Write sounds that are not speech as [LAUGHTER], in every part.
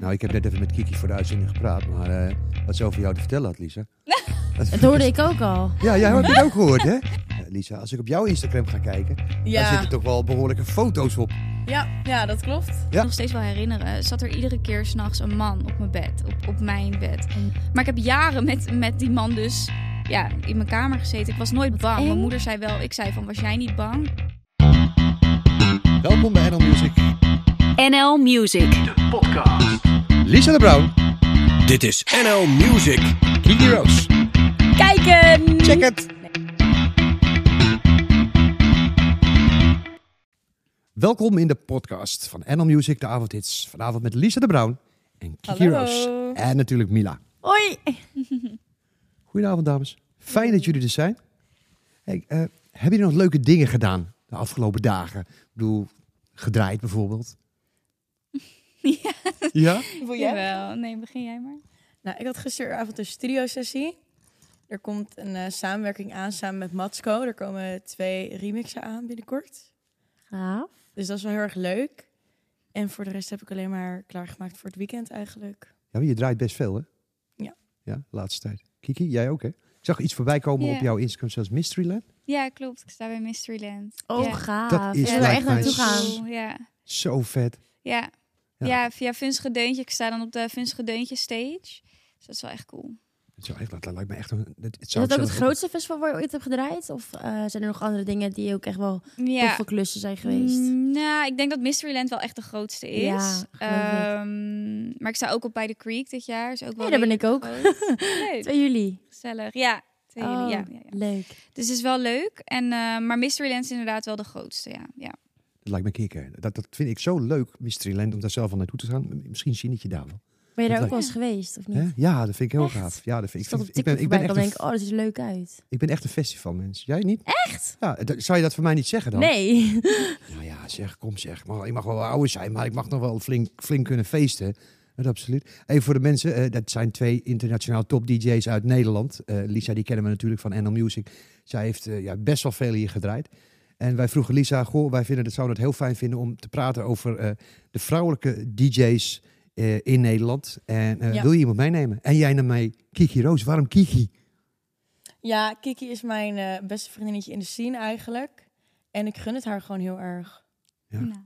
Nou, ik heb net even met Kiki voor de uitzending gepraat, maar eh, wat ze over jou te vertellen had, Lisa. [LAUGHS] Dat hoorde ik ook al. Ja, jij hebt het ook gehoord, hè? Eh, Lisa, als ik op jouw Instagram ga kijken, daar Ja, zitten toch wel behoorlijke foto's op. ja, ja, dat klopt. Ja. nog steeds wel herinneren. Zat er iedere keer s'nachts een man op mijn bed. Op, op mijn bed. Maar ik heb jaren met, met die man dus ja, in mijn kamer gezeten. Ik was nooit bang. Mijn moeder zei wel, ik zei van, was jij niet bang? Welkom bij NL Music. NL Music. Lisa de Bruin, Dit is NL Music. Roos. Kijken! Check het! Welkom in de podcast van NL Music, de avondhits. Vanavond met Lisa de Bruin en Kiki Hallo. Roos. En natuurlijk Mila. Hoi. Goedenavond, dames. Fijn dat jullie er zijn. Hey, eh, hebben jullie nog leuke dingen gedaan de afgelopen dagen? Ik bedoel, gedraaid bijvoorbeeld. Ja. Ja? Wil jij? Jawel. Nee, begin jij maar. Nou, ik had gisteravond een studiosessie. Er komt een eh, samenwerking aan samen met Matsco. Er komen twee remixen aan binnenkort. Gaaf. Dus dat is wel heel erg leuk. En voor de rest heb ik alleen maar klaargemaakt voor het weekend eigenlijk. Ja, maar je draait best veel, hè? Ja. Ja, laatste tijd. Kiki, jij ook, hè? Ik zag iets voorbij komen op jouw Instagram, zoals Mysteryland. Ja, klopt. Ik sta bij Mysteryland. Oh, ja. gaaf. Dat is Ik wil er lijkt echt naartoe zo- gaan. Ja. Zo vet. Ja. Ja. Ja. via Vunzige Deuntje. Ik sta dan op de Vunzige Deuntje stage. Dus dat is wel echt cool. Het, zou echt, dat lijkt me echt een... Het, het Is zou dat ook het grootste festival waar je ooit hebt gedraaid? Of eh, zijn er nog andere dingen die ook echt wel Ja. toffe klussen zijn geweest? Mm, nou, ik denk dat Mysteryland wel echt de grootste is. Ja. Ehm, maar ik sta ook op bij de Creek dit jaar. Is ook wel Nee, daar ben ik ook. groot. Leuk, [LAUGHS] 2 juli. gezellig. Ja, 2 juli. Oh, Ja, ja, ja. Leuk. Dus het is wel leuk. En, eh, maar Mysteryland is inderdaad wel de grootste. Ja, ja. Dat lijkt me kicken. Dat, dat vind ik zo leuk, Mysteryland, om daar zelf al naartoe te gaan. Misschien zie ik je daar wel. Ben je daar ook wel eens geweest, of niet? Hè? Ja, dat vind ik heel Echt? gaaf. Ja, dat vind Ik ik. ben, ik ben, echt dan een, denk ik, oh, dat is leuk uit. ik ben echt een festivalmens. Jij niet? Echt? Ja, zou je dat voor mij niet zeggen dan? Nee. [LAUGHS] Nou ja, zeg, kom zeg. Maar ik mag wel ouder zijn, maar ik mag nog wel flink, flink kunnen feesten. Dat absoluut. Even voor de mensen, eh, dat zijn twee internationaal top DJ's uit Nederland. Eh, Lisa, die kennen we natuurlijk van NL Music. Zij heeft eh, ja, best wel veel hier gedraaid. En wij vroegen Lisa, goh, wij vinden het, zouden het heel fijn vinden om te praten over eh, de vrouwelijke DJ's eh, in Nederland. En eh, Ja. wil je iemand meenemen? En jij naar mij, Kiki Roos. Waarom Kiki? Ja, Kiki is mijn eh, beste vriendinnetje in de scene eigenlijk. En ik gun het haar gewoon heel erg. Ja. Nou.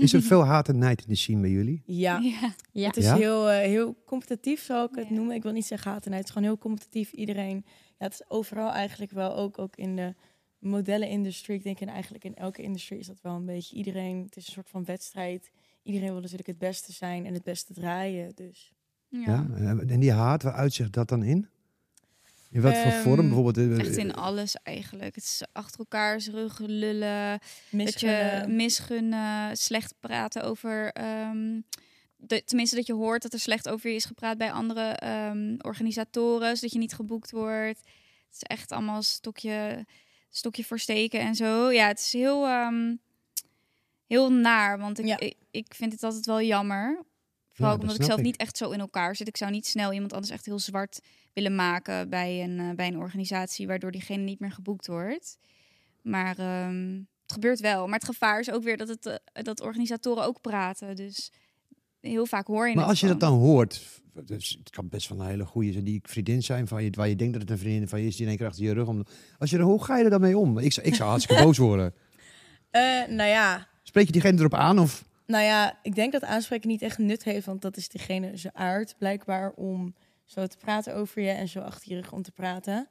Is er [LAUGHS] veel haat en nijd in de scene bij jullie? Ja, Ja. Ja. het is Ja? heel, heel competitief, zou ik het noemen. Ik wil niet zeggen haat en het is gewoon heel competitief. Iedereen, ja, het is overal eigenlijk wel, ook, ook in de modellenindustrie. Ik denk en eigenlijk in elke industrie is dat wel een beetje. Iedereen, het is een soort van wedstrijd. Iedereen wil natuurlijk het beste zijn en het beste draaien. Dus Ja. Ja. En die haat, waar uitzicht dat dan in? In wat voor Ehm, vorm? Bijvoorbeeld, eh, Echt in alles eigenlijk. Het is achter elkaars rug lullen. Dat je misgunnen. misgunnen, slecht praten over. ehm, de, tenminste, dat je hoort dat er slecht over je is gepraat bij andere ehm, organisatoren, zodat je niet geboekt wordt. Het is echt allemaal stokje, stokje voor steken en zo. Ja, het is heel, ehm, heel naar, want ik, Ja. ik, ik vind het altijd wel jammer. Ja, Vooral dat omdat ik zelf ik. niet echt zo in elkaar zit. Ik zou niet snel iemand anders echt heel zwart willen maken bij een, eh, bij een organisatie, waardoor diegene niet meer geboekt wordt. Maar ehm, het gebeurt wel. Maar het gevaar is ook weer dat, het, eh, dat organisatoren ook praten. Dus heel vaak hoor je Maar als je dat dan hoort, dus het kan best wel een hele goede zijn die vriendin zijn van je, waar je denkt dat het een vriendin van je is, die in één keer achter je rug om. Als je er, hoe ga je er dan mee om? Ik, zou- ik zou [LAUGHS] hartstikke boos worden. Eh, nou ja, Spreek je diegene erop aan of? Nou ja, ik denk dat aanspreken niet echt nut heeft, want dat is diegene zijn aard blijkbaar om zo te praten over je en zo achter je rug om te praten.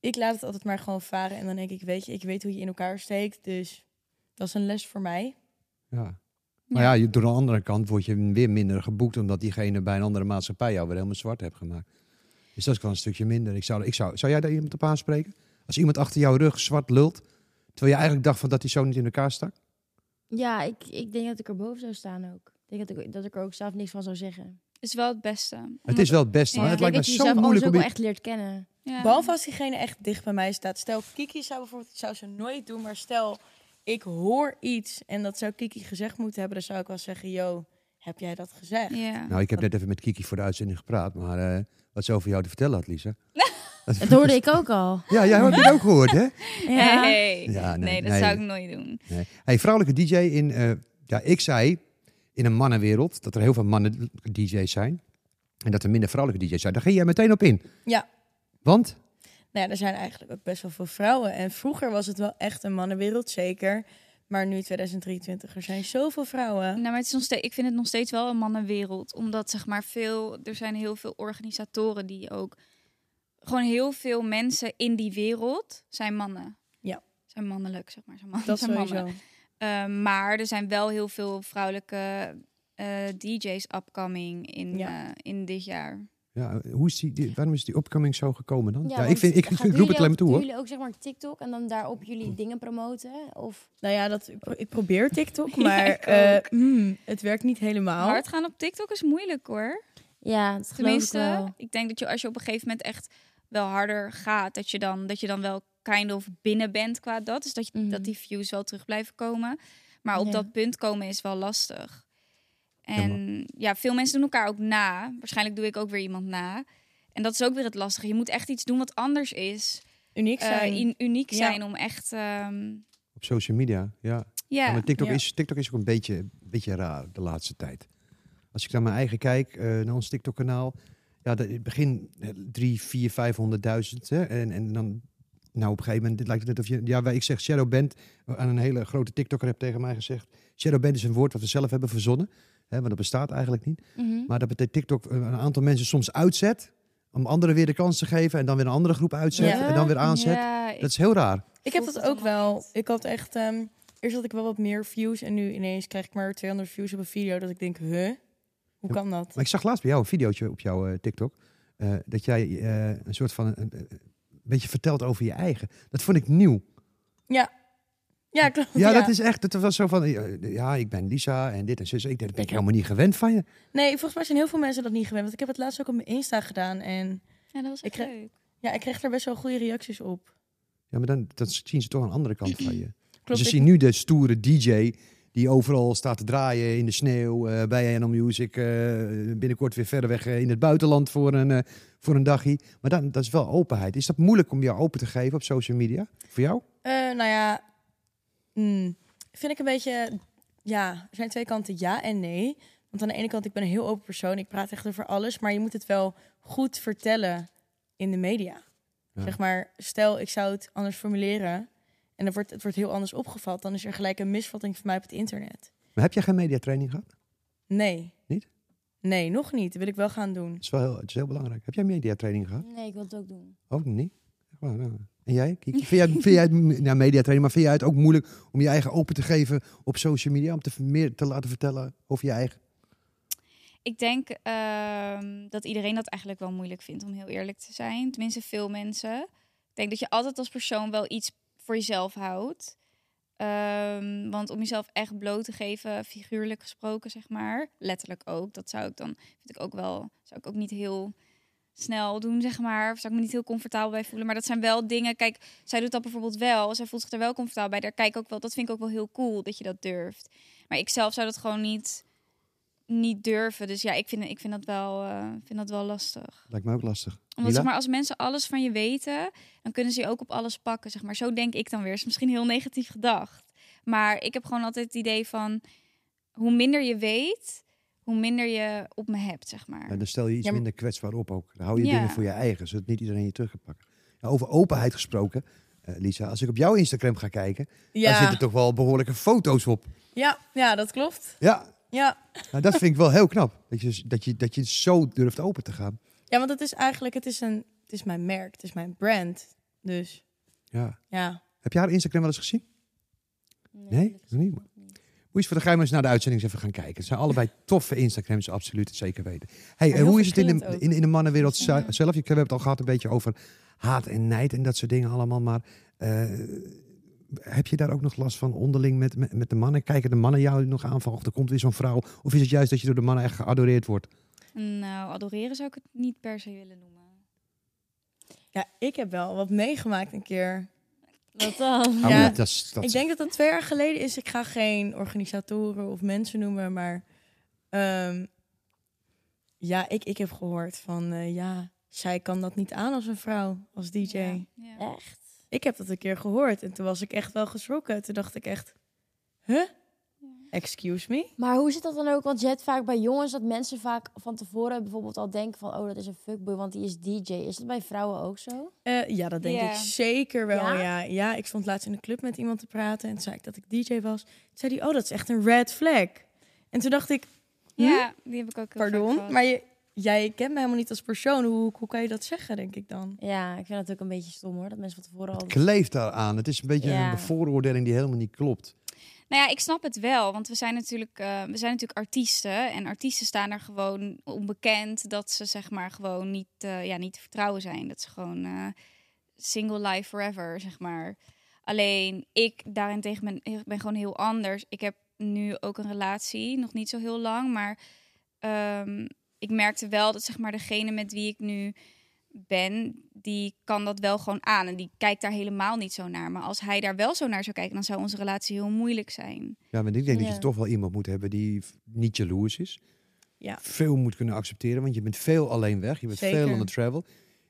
Ik laat het altijd maar gewoon varen en dan denk ik, weet je, ik weet hoe je in elkaar steekt, dus dat is een les voor mij. Ja. Maar ja, je- door de andere kant word je weer minder geboekt omdat diegene bij een andere maatschappij jou weer helemaal zwart heeft gemaakt. Dus dat is wel een stukje minder. Ik zou, ik zou, zou jij daar iemand op aanspreken? Als iemand achter jouw rug zwart lult, terwijl je eigenlijk dacht van dat hij zo niet in elkaar stak? Ja, ik, ik denk dat ik er boven zou staan ook. Ik denk dat ik, dat ik er ook zelf niks van zou zeggen. is wel het beste. Het is wel het beste, maar Ja, het ik lijkt denk me dat je zo moeilijk ook om wel je... echt leert kennen. Ja. Behalve als diegene echt dicht bij mij staat. Stel, Kiki zou bijvoorbeeld, ik zou ze nooit doen, maar stel, ik hoor iets en dat zou Kiki gezegd moeten hebben, dan zou ik wel zeggen, yo, heb jij dat gezegd? Ja. Nou, ik heb net even met Kiki voor de uitzending gepraat, maar eh, wat ze over jou te vertellen had, Lisa. [LAUGHS] Dat hoorde ik ook al. Ja, jij hebt het ook gehoord, hè? Ja. Hey. Ja, nee, nee, dat nee. zou ik nooit doen. Nee. Hey, vrouwelijke DJ in, eh, ja, ik zei in een mannenwereld, dat er heel veel mannen DJ's zijn. En dat er minder vrouwelijke DJ's zijn. Daar ging jij meteen op in. Ja. Want? Nou ja, er zijn eigenlijk ook best wel veel vrouwen. En vroeger was het wel echt een mannenwereld, zeker. Maar nu 2023, er zijn zoveel vrouwen. Nou, maar het is nog steeds, ik vind het nog steeds wel een mannenwereld. Omdat zeg maar veel, er zijn heel veel organisatoren die ook gewoon heel veel mensen in die wereld zijn mannen. Ja. Zijn mannelijk, zeg maar. Zijn, man, Dat zijn sowieso. mannen. Ehm, maar er zijn wel heel veel vrouwelijke eh, DJ's upcoming in, Ja. eh, in dit jaar. Ja, hoe is die, die- waarom is die opkoming zo gekomen dan? Ja, ik, vind, ik, [LAUGHS] roep jullie het alleen maar ook- toe doen hoor. jullie ook zeg maar TikTok en dan daarop jullie dingen promoten? Of Nou ja, dat, ik pro- ik probeer TikTok, [LAUGHS] maar eh, mm, het werkt niet helemaal. Hard gaan op TikTok is moeilijk hoor. ja, dat geloof ik Tenminste, wel. ik denk dat je als je op een gegeven moment echt wel harder gaat, dat je dan, dat je dan wel kind of binnen bent qua dat. Dus dat, je, Mhm. dat die views wel terug blijven komen. Maar op Ja. dat punt komen is wel lastig. En ja, veel mensen doen elkaar ook na. Waarschijnlijk doe ik ook weer iemand na. En dat is ook weer het lastige. Je moet echt iets doen wat anders is. Uniek Eh, zijn. in- uniek Ja. zijn om echt... ehm, Op social media, ja. ja, maar TikTok, Ja. is, TikTok is ook een beetje, een beetje raar de laatste tijd. Als ik naar mijn eigen kijk, eh, naar ons TikTok-kanaal. Ja, in het begin eh, drie, vier, vijfhonderdduizend. hè, En, en dan, nou op een gegeven moment, dit lijkt het net of je... Ja, wij- ik zeg Shadow Band, aan een hele grote TikToker heb tegen mij gezegd. Shadow Band is een woord wat we zelf hebben verzonnen. Hè, want dat bestaat eigenlijk niet. Mhm. Maar dat betekent TikTok eh, een aantal mensen soms uitzet. Om anderen weer de kans te geven. En dan weer een andere groep uitzet. Ja. En dan weer aanzet. Ja, ik- Dat is heel raar. ik heb dat ook wel. Ik had echt... ehm, eerst had ik wel wat meer views en nu ineens krijg ik maar 200 views op een video. Dat ik denk, huh? Hoe kan dat? Maar ik zag laatst bij jou een videootje op jouw eh, TikTok. eh, dat jij eh, een soort van een beetje vertelt over je eigen. Dat vond ik nieuw. Ja, klopt. Ja, dat is echt. Het was zo van. Ja, ik ben Lisa en dit en zus. Ik denk, dat ben ik helemaal niet gewend van je. Nee, volgens mij zijn heel veel mensen dat niet gewend. Want ik heb het laatst ook op mijn Insta gedaan. En ja, dat was Ik krijg- leuk. ja, ik kreeg daar best wel goede reacties op. Ja, maar dan dat zien ze toch een andere kant van je. [CLEARS THROAT] Klopt, ze ik- zien nu de stoere DJ die overal staat te draaien in de sneeuw eh, bij NL Music. eh, binnenkort weer verder weg eh, in het buitenland voor een, eh, voor een dagje. Maar dan, dat is wel openheid. Is dat moeilijk om jou open te geven op social media? Voor jou? Eh, nou ja, mm, vind ik een beetje... Ja, er zijn twee kanten ja en nee. Want aan de ene kant, ik ben een heel open persoon. Ik praat echt over alles. Maar je moet het wel goed vertellen in de media. Ja. Zeg maar, stel ik zou het anders formuleren... en dan wordt, het wordt heel anders opgevat... dan is er gelijk een misvatting van mij op het internet. Maar heb jij geen mediatraining gehad? Nee. Niet? Nee, nog niet. Dat wil ik wel gaan doen. Dat is wel heel, het is heel belangrijk. Heb jij mediatraining gehad? Nee, ik wil het ook doen. Ook niet? Echt waar, nou. En jij? Vind jij, vind jij het, nou, maar vind jij het ook moeilijk om je eigen open te geven op social media? Om te, meer te laten vertellen over je eigen? Ik denk ehm, dat iedereen dat eigenlijk wel moeilijk vindt, om heel eerlijk te zijn. Tenminste, veel mensen. Ik denk dat je altijd als persoon wel iets voor jezelf houdt. Ehm, want om jezelf echt bloot te geven, figuurlijk gesproken, zeg maar. Letterlijk ook. Dat zou ik dan, vind ik ook wel, zou ik ook niet heel snel doen, zeg maar. Of zou ik me niet heel comfortabel bij voelen. Maar dat zijn wel dingen, kijk, zij doet dat bijvoorbeeld wel. Zij voelt zich er wel comfortabel bij. Daar kijk ik ook wel, dat vind ik ook wel heel cool, dat je dat durft. Maar ik zelf zou dat gewoon niet, niet durven. Dus ja, ik vind, ik vind, dat, wel, eh, vind dat wel lastig. Lijkt me ook lastig. Omdat zeg maar, als mensen alles van je weten, dan kunnen ze je ook op alles pakken. Zeg maar. Zo denk ik dan weer. Is misschien heel negatief gedacht. Maar ik heb gewoon altijd het idee van hoe minder je weet, hoe minder je op me hebt, zeg maar. Ja, dan stel je iets Ja, maar- minder kwetsbaar op ook. Dan hou je Ja. dingen voor je eigen, zodat niet iedereen je terug kan pakken. Ja, over openheid gesproken, eh, Lisa. Als ik op jouw Instagram ga kijken, daar Ja, zitten toch wel behoorlijke foto's op. ja, ja dat klopt. Ja, Ja. nou, dat vind ik wel heel knap. Dat je, dat, je, dat je zo durft open te gaan. ja, want het is eigenlijk, het is, een, het is mijn merk, het is mijn brand. Dus Ja. ja. Heb je haar Instagram wel eens gezien? Nee? is Nog niet? Je voor de geheim eens naar de uitzending eens even gaan kijken. Het zijn allebei toffe Instagrams, absoluut, zeker weten. Hey, en heel hoe is het in de, in, in de mannenwereld Ja. zelf? We hebben het al gehad een beetje over haat en nijd en dat soort dingen allemaal. Maar eh, heb je daar ook nog last van onderling met, met, met de mannen? Kijken de mannen jou nog aan van, "Och, er komt weer zo'n vrouw? Of is het juist dat je door de mannen echt geadoreerd wordt? Nou, adoreren zou ik het niet per se willen noemen. ja, ik heb wel wat meegemaakt een keer. Wat dan? Oh, Ja, dat is, dat ik denk dat dat twee jaar geleden is. Ik ga geen organisatoren of mensen noemen, maar ehm, ja, ik, ik heb gehoord van eh, ja, zij kan dat niet aan als een vrouw, als DJ. Ja, ja. Echt? Ik heb dat een keer gehoord en toen was ik echt wel geschrokken. Toen dacht ik echt, huh? Excuse me? Maar hoe zit dat dan ook? Want je hebt vaak bij jongens dat mensen vaak van tevoren bijvoorbeeld al denken van... oh, dat is een fuckboy, want die is DJ. Is dat bij vrouwen ook zo? Eh, ja, dat denk ik zeker wel. Ja? Ja? Ja. ik stond laatst in de club met iemand te praten en toen zei ik dat ik DJ was. Toen zei hij, oh, dat is echt een red flag. En toen dacht ik, Ja, die heb ik ook pardon, maar je, jij kent me helemaal niet als persoon. Hoe, hoe kan je dat zeggen, denk ik dan? Ja, ik vind dat ook een beetje stom hoor. Dat mensen van tevoren al... Kleeft daaraan. Het is een beetje Ja. een vooroordeling die helemaal niet klopt. Nou ja, ik snap het wel, want we zijn natuurlijk, eh, we zijn natuurlijk artiesten en artiesten staan er gewoon onbekend dat ze zeg maar gewoon niet, eh, ja, niet te vertrouwen zijn. Dat ze gewoon eh, single life forever, zeg maar. Alleen ik daarentegen ben, ben gewoon heel anders. Ik heb nu ook een relatie, nog niet zo heel lang, maar ehm, ik merkte wel dat zeg maar degene met wie ik nu ben, die kan dat wel gewoon aan en die kijkt daar helemaal niet zo naar. Maar als hij daar wel zo naar zou kijken, dan zou onze relatie heel moeilijk zijn. Ja, maar ik denk dat je toch wel iemand moet hebben die niet jaloers is. Ja. Veel moet kunnen accepteren, want je bent veel alleen weg. Je bent Zeker. veel on the travel.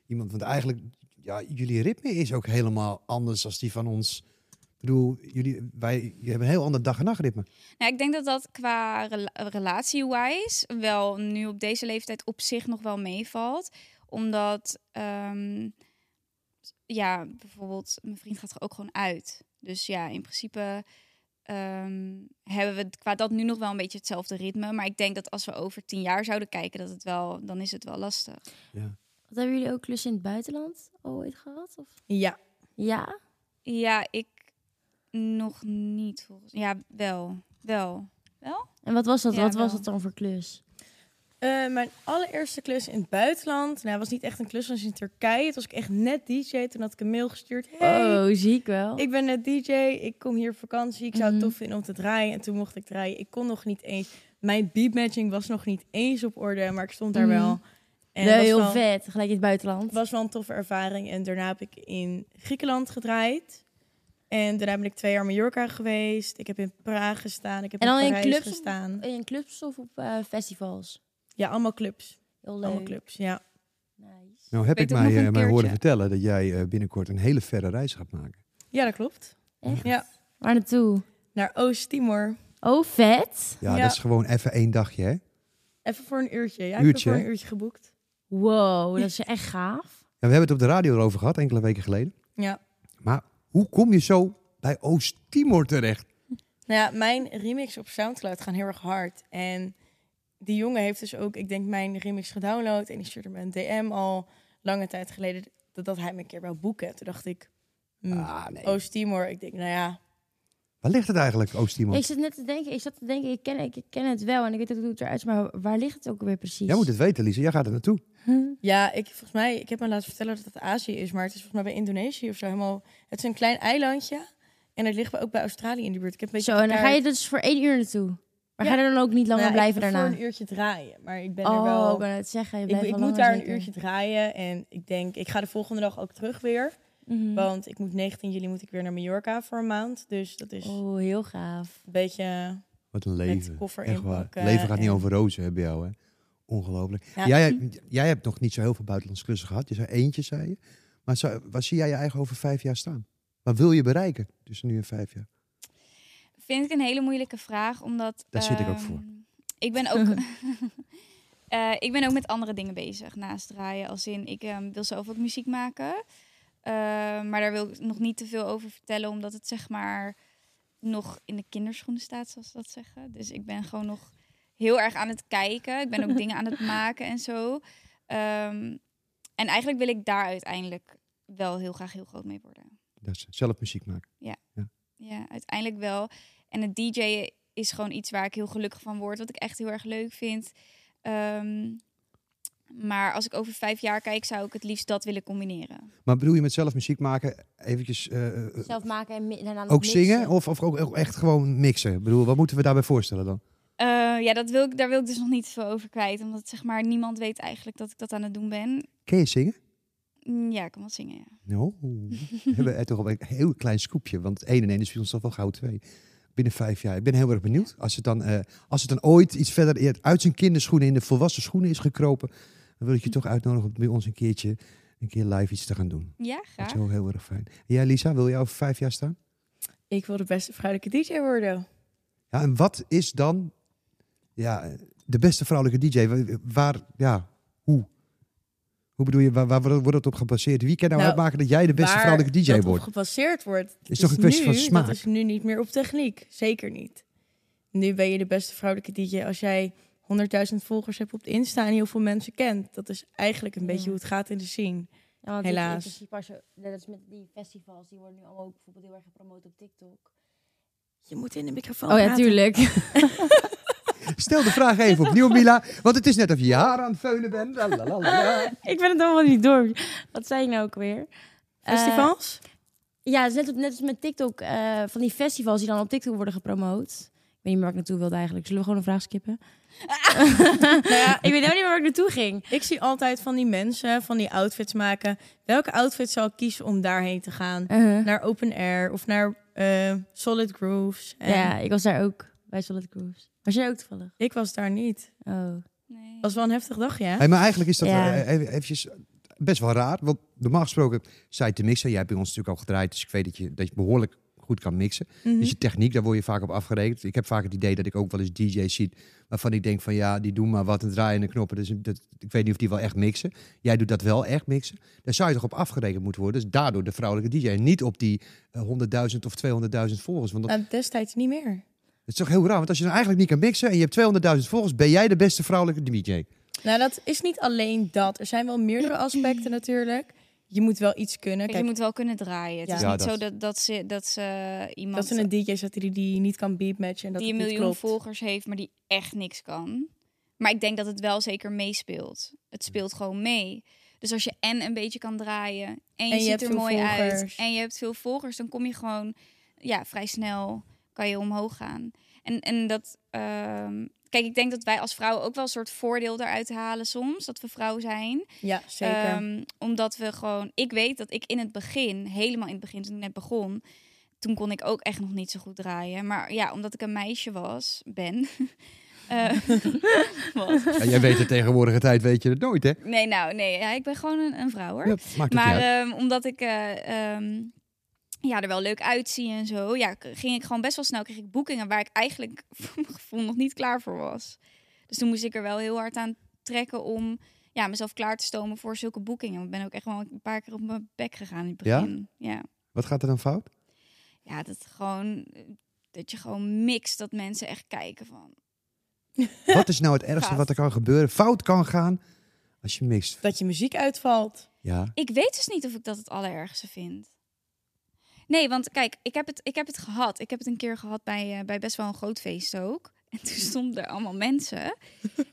Iemand, want eigenlijk, ja, jullie ritme is ook helemaal anders dan die van ons. Ik bedoel, jullie, wij je hebben een heel ander dag- en nachtritme. Nou, ik denk dat dat qua rela- relatie-wise wel nu op deze leeftijd op zich nog wel meevalt. Omdat, ehm, ja, bijvoorbeeld, mijn vriend gaat er ook gewoon uit. Dus ja, in principe ehm, hebben we qua dat nu nog wel een beetje hetzelfde ritme. Maar ik denk dat als we over tien jaar zouden kijken, dat het wel, dan is het wel lastig. Wat hebben jullie ook klussen in het buitenland ooit gehad? Of? Ja, Ja? Ja, ik nog niet volgens. Ja, wel, wel, wel. En wat was dat? Ja, wat was dat dan voor klus? Eh, mijn allereerste klus in het buitenland. Nou, het was niet echt een klus, het was in Turkije. Het was ik echt net DJ. Toen had ik een mail gestuurd. Hey, Oh, zie ik wel. ik ben net DJ. Ik kom hier op vakantie. Ik zou het Mhm. tof vinden om te draaien. En toen mocht ik draaien. Ik kon nog niet eens. Mijn beatmatching was nog niet eens op orde, maar ik stond daar Mhm. wel. En Nee, was heel wel- vet. Gelijk in het buitenland. Het was wel een toffe ervaring. En daarna heb ik in Griekenland gedraaid. En daarna ben ik twee jaar Mallorca geweest. Ik heb in Praag gestaan. Ik heb En dan in in Parijs clubs of- gestaan. In clubs of op eh, festivals? Ja, allemaal clubs. Heel Allemaal leuk. clubs, ja. Nice. Nou heb weet ik mij, eh, mij horen vertellen dat jij eh, binnenkort een hele verre reis gaat maken. Ja, dat klopt. Echt? Ja. Waar naartoe? Naar Oost-Timor. Oh, vet. Ja, Ja. dat is gewoon even één dagje, hè? Even voor een uurtje. Ja, ik Uurtje, heb voor een uurtje geboekt. Wow, dat is echt gaaf. Ja, we hebben het op de radio erover gehad, enkele weken geleden. Ja. Maar hoe kom je zo bij Oost-Timor terecht? Nou ja, mijn remix op Soundcloud gaan heel erg hard. En die jongen heeft dus ook, ik denk, mijn remix gedownload. En die stuurde me een DM al lange tijd geleden dat, dat hij me een keer wou boeken. Toen dacht ik, hm, Ah, nee. Oost-Timor. Ik denk, nou ja, Waar ligt het eigenlijk, Oost-Timor? Ik zat net te denken, ik zat te denken, ik ken, ik ken het wel en ik weet ook hoe het eruit ziet, maar waar ligt het ook weer precies? Jij moet het weten, Lisa. Jij gaat er naartoe. Ja, ik, volgens mij, ik heb me laten vertellen dat het Azië is, maar het is volgens mij bij Indonesië of zo helemaal. Het is een klein eilandje en het ligt ook bij Australië in die buurt. Ik heb een beetje Zo, en dan ga je dus voor één uur naartoe. Maar Ja. ga je dan ook niet langer Nou blijven ik ga daarna? Voor een uurtje draaien, maar ik ben er oh, wel. ik ben het zeggen, je ik, blijft ik moet daar een uurtje draaien en ik denk, ik ga de volgende dag ook terug weer, Mhm. want ik moet 19 juli moet ik weer naar Mallorca voor een maand, dus dat is Oh, heel gaaf. een beetje Wat een leven. koffer Echt waar. inpakken. leven gaat niet over rozen hè, bij jou, hè? Ongelooflijk. Ja. Jij, jij hebt nog niet zo heel veel buitenlandse klussen gehad. Je zei eentje, zei je. Maar waar zie jij je eigen over vijf jaar staan? Wat wil je bereiken tussen nu en vijf jaar? Vind ik een hele moeilijke vraag, omdat... Daar zit ik ook ehm, voor. Ik ben ook... [LAUGHS] Eh, ik ben ook met andere dingen bezig naast draaien. Als in, ik ehm, wil zelf ook muziek maken. Eh, maar daar wil ik nog niet te veel over vertellen, omdat het zeg maar nog in de kinderschoenen staat, zoals ze dat zeggen. Dus ik ben gewoon nog heel erg aan het kijken. Ik ben ook [LAUGHS] dingen aan het maken en zo. Ehm, en eigenlijk wil ik daar uiteindelijk wel heel graag heel groot mee worden. Dat is zelf muziek maken. Ja, uiteindelijk wel. En het DJ is gewoon iets waar ik heel gelukkig van word, wat ik echt heel erg leuk vind. Ehm, maar als ik over vijf jaar kijk, zou ik het liefst dat willen combineren. Maar bedoel je met zelf muziek maken eventjes eh, eh, Zelf maken en mi- daarna nog ook mixen. zingen? Of, of ook, ook echt gewoon mixen? Ik bedoel, wat moeten we daarbij voorstellen dan? Eh, ja, dat wil ik, daar wil ik dus nog niet veel over kwijt. Omdat zeg maar, niemand weet eigenlijk dat ik dat aan het doen ben. Ken je zingen? Mm, Ja, ik kan wel zingen, ja. No. [LAUGHS] we hebben er toch al een heel klein scoopje. Want 1 en 1 is voor ons toch wel gauw 2. Binnen vijf jaar. Ik ben heel erg benieuwd. Als het dan, eh, als het dan ooit iets verder uit zijn kinderschoenen in de volwassen schoenen is gekropen. Dan wil ik je toch uitnodigen om bij ons een keertje een keer live iets te gaan doen. Ja, Dat graag. is wel heel erg fijn. En jij Lisa, wil jij over vijf jaar staan? Ik wil de beste vrouwelijke DJ worden. Ja, en wat is dan ja, de beste vrouwelijke DJ? Wa- Waar, ja, hoe? Bedoel je, waar, waar wordt het op gebaseerd? Wie kan nou, Nou, uitmaken dat jij de beste Waar vrouwelijke DJ dat op wordt? gebaseerd wordt. Is toch een kwestie nu, van smaak? Dat is nu niet meer op techniek. Zeker niet. Nu ben je de beste vrouwelijke DJ als jij 100.000 volgers hebt op Insta en heel veel mensen kent. Dat is eigenlijk een beetje hoe het gaat in de scene. Ja, want Helaas. In, in principe, als je, net als met die festivals, die worden nu allemaal ook bijvoorbeeld heel erg gepromoot op TikTok. Je moet in de microfoon Oh ja, praten. tuurlijk. [LAUGHS] [LAUGHS] Stel de vraag even opnieuw, Mila. Want het is net of je haar aan het veunen bent. Lalalala. [LAUGHS] ik ben het allemaal niet door. Wat zei je nou ook weer? Festivals? Ja, het is net, net als met TikTok. eh, van die festivals die dan op TikTok worden gepromoot. Ik weet niet meer waar ik naartoe wilde eigenlijk. Zullen we gewoon een vraag skippen? [LAUGHS] nou ja, Ik weet helemaal niet meer waar ik naartoe ging. ik zie altijd van die mensen van die outfits maken. Welke outfit zou ik kiezen om daarheen te gaan? Uh-huh. Naar open air of naar eh, solid grooves. En Ja, ik was daar ook bij Solid Cruise. Was jij ook toevallig? Ik was daar niet. Oh. Nee. was wel een heftig dagje, hè? Hey, maar eigenlijk is dat Ja. eh, even, eventjes best wel raar. Want normaal gesproken, zij te mixen. Jij hebt bij ons natuurlijk al gedraaid. Dus ik weet dat je, dat je behoorlijk goed kan mixen. Mhm. Dus je techniek, daar word je vaak op afgerekend. Ik heb vaak het idee dat ik ook wel eens DJ's zie waarvan ik denk van ja, die doen maar wat en draaien de knoppen. Dus dat, ik weet niet of die wel echt mixen. Jij doet dat wel echt mixen. Daar zou je toch op afgerekend moeten worden. Dus daardoor de vrouwelijke DJ. En niet op die eh, 100.000 of 200.000 volgers. Want dat, Nou, destijds niet meer. Het is toch heel raar. Want als je nou eigenlijk niet kan mixen en je hebt 200.000 volgers, ben jij de beste vrouwelijke DJ. Nou, dat is niet alleen dat. Er zijn wel meerdere aspecten natuurlijk. Je moet wel iets kunnen. Kijk, je moet wel kunnen draaien. Het Ja. is Ja, niet dat- zo dat, dat ze, dat ze iemand dat ze een DJ zetten die, die niet kan beatmatchen en dat die een miljoen klopt. volgers heeft, maar die echt niks kan. Maar ik denk dat het wel zeker meespeelt. Het speelt gewoon mee. Dus als je en een beetje kan draaien en je, En je ziet hebt er mooi uit en je hebt veel volgers, dan kom je gewoon ja, vrij snel kan je omhoog gaan. En, en dat, ehm, kijk, ik denk dat wij als vrouwen ook wel een soort voordeel daaruit halen soms, dat we vrouw zijn. Ja, zeker. Ehm, omdat we gewoon, ik weet dat ik in het begin, helemaal in het begin toen ik net begon, toen kon ik ook echt nog niet zo goed draaien. Maar ja, omdat ik een meisje was, ben. [LAUGHS] eh, [LAUGHS] was. Ja, jij weet het tegenwoordige tijd, weet je het nooit hè? Nee, nou, nee, ja, ik ben gewoon een, een vrouw hoor. Ja, maakt het maar ehm, omdat ik eh, ehm, ja, er wel leuk uitzie en zo, ja, ging ik gewoon best wel snel, kreeg ik boekingen waar ik eigenlijk [LAUGHS] voor mijn gevoel nog niet klaar voor was. Dus toen moest ik er wel heel hard aan trekken om ja, mezelf klaar te stomen voor zulke boekingen. Ik ben ook echt wel een paar keer op mijn bek gegaan in het Ja? begin. Ja, Wat gaat er dan fout? ja dat gewoon dat je gewoon mixt dat mensen echt kijken van. [LAUGHS] Wat is nou het ergste Gaat. wat er kan gebeuren? Fout kan gaan als je mixt. Dat je muziek uitvalt. Ja. Ik weet dus niet of ik dat het allerergste vind. Nee, want kijk, ik heb het, ik heb het gehad. Ik heb het een keer gehad bij, eh, bij best wel een groot feest ook. [LAUGHS] En toen stonden er allemaal mensen.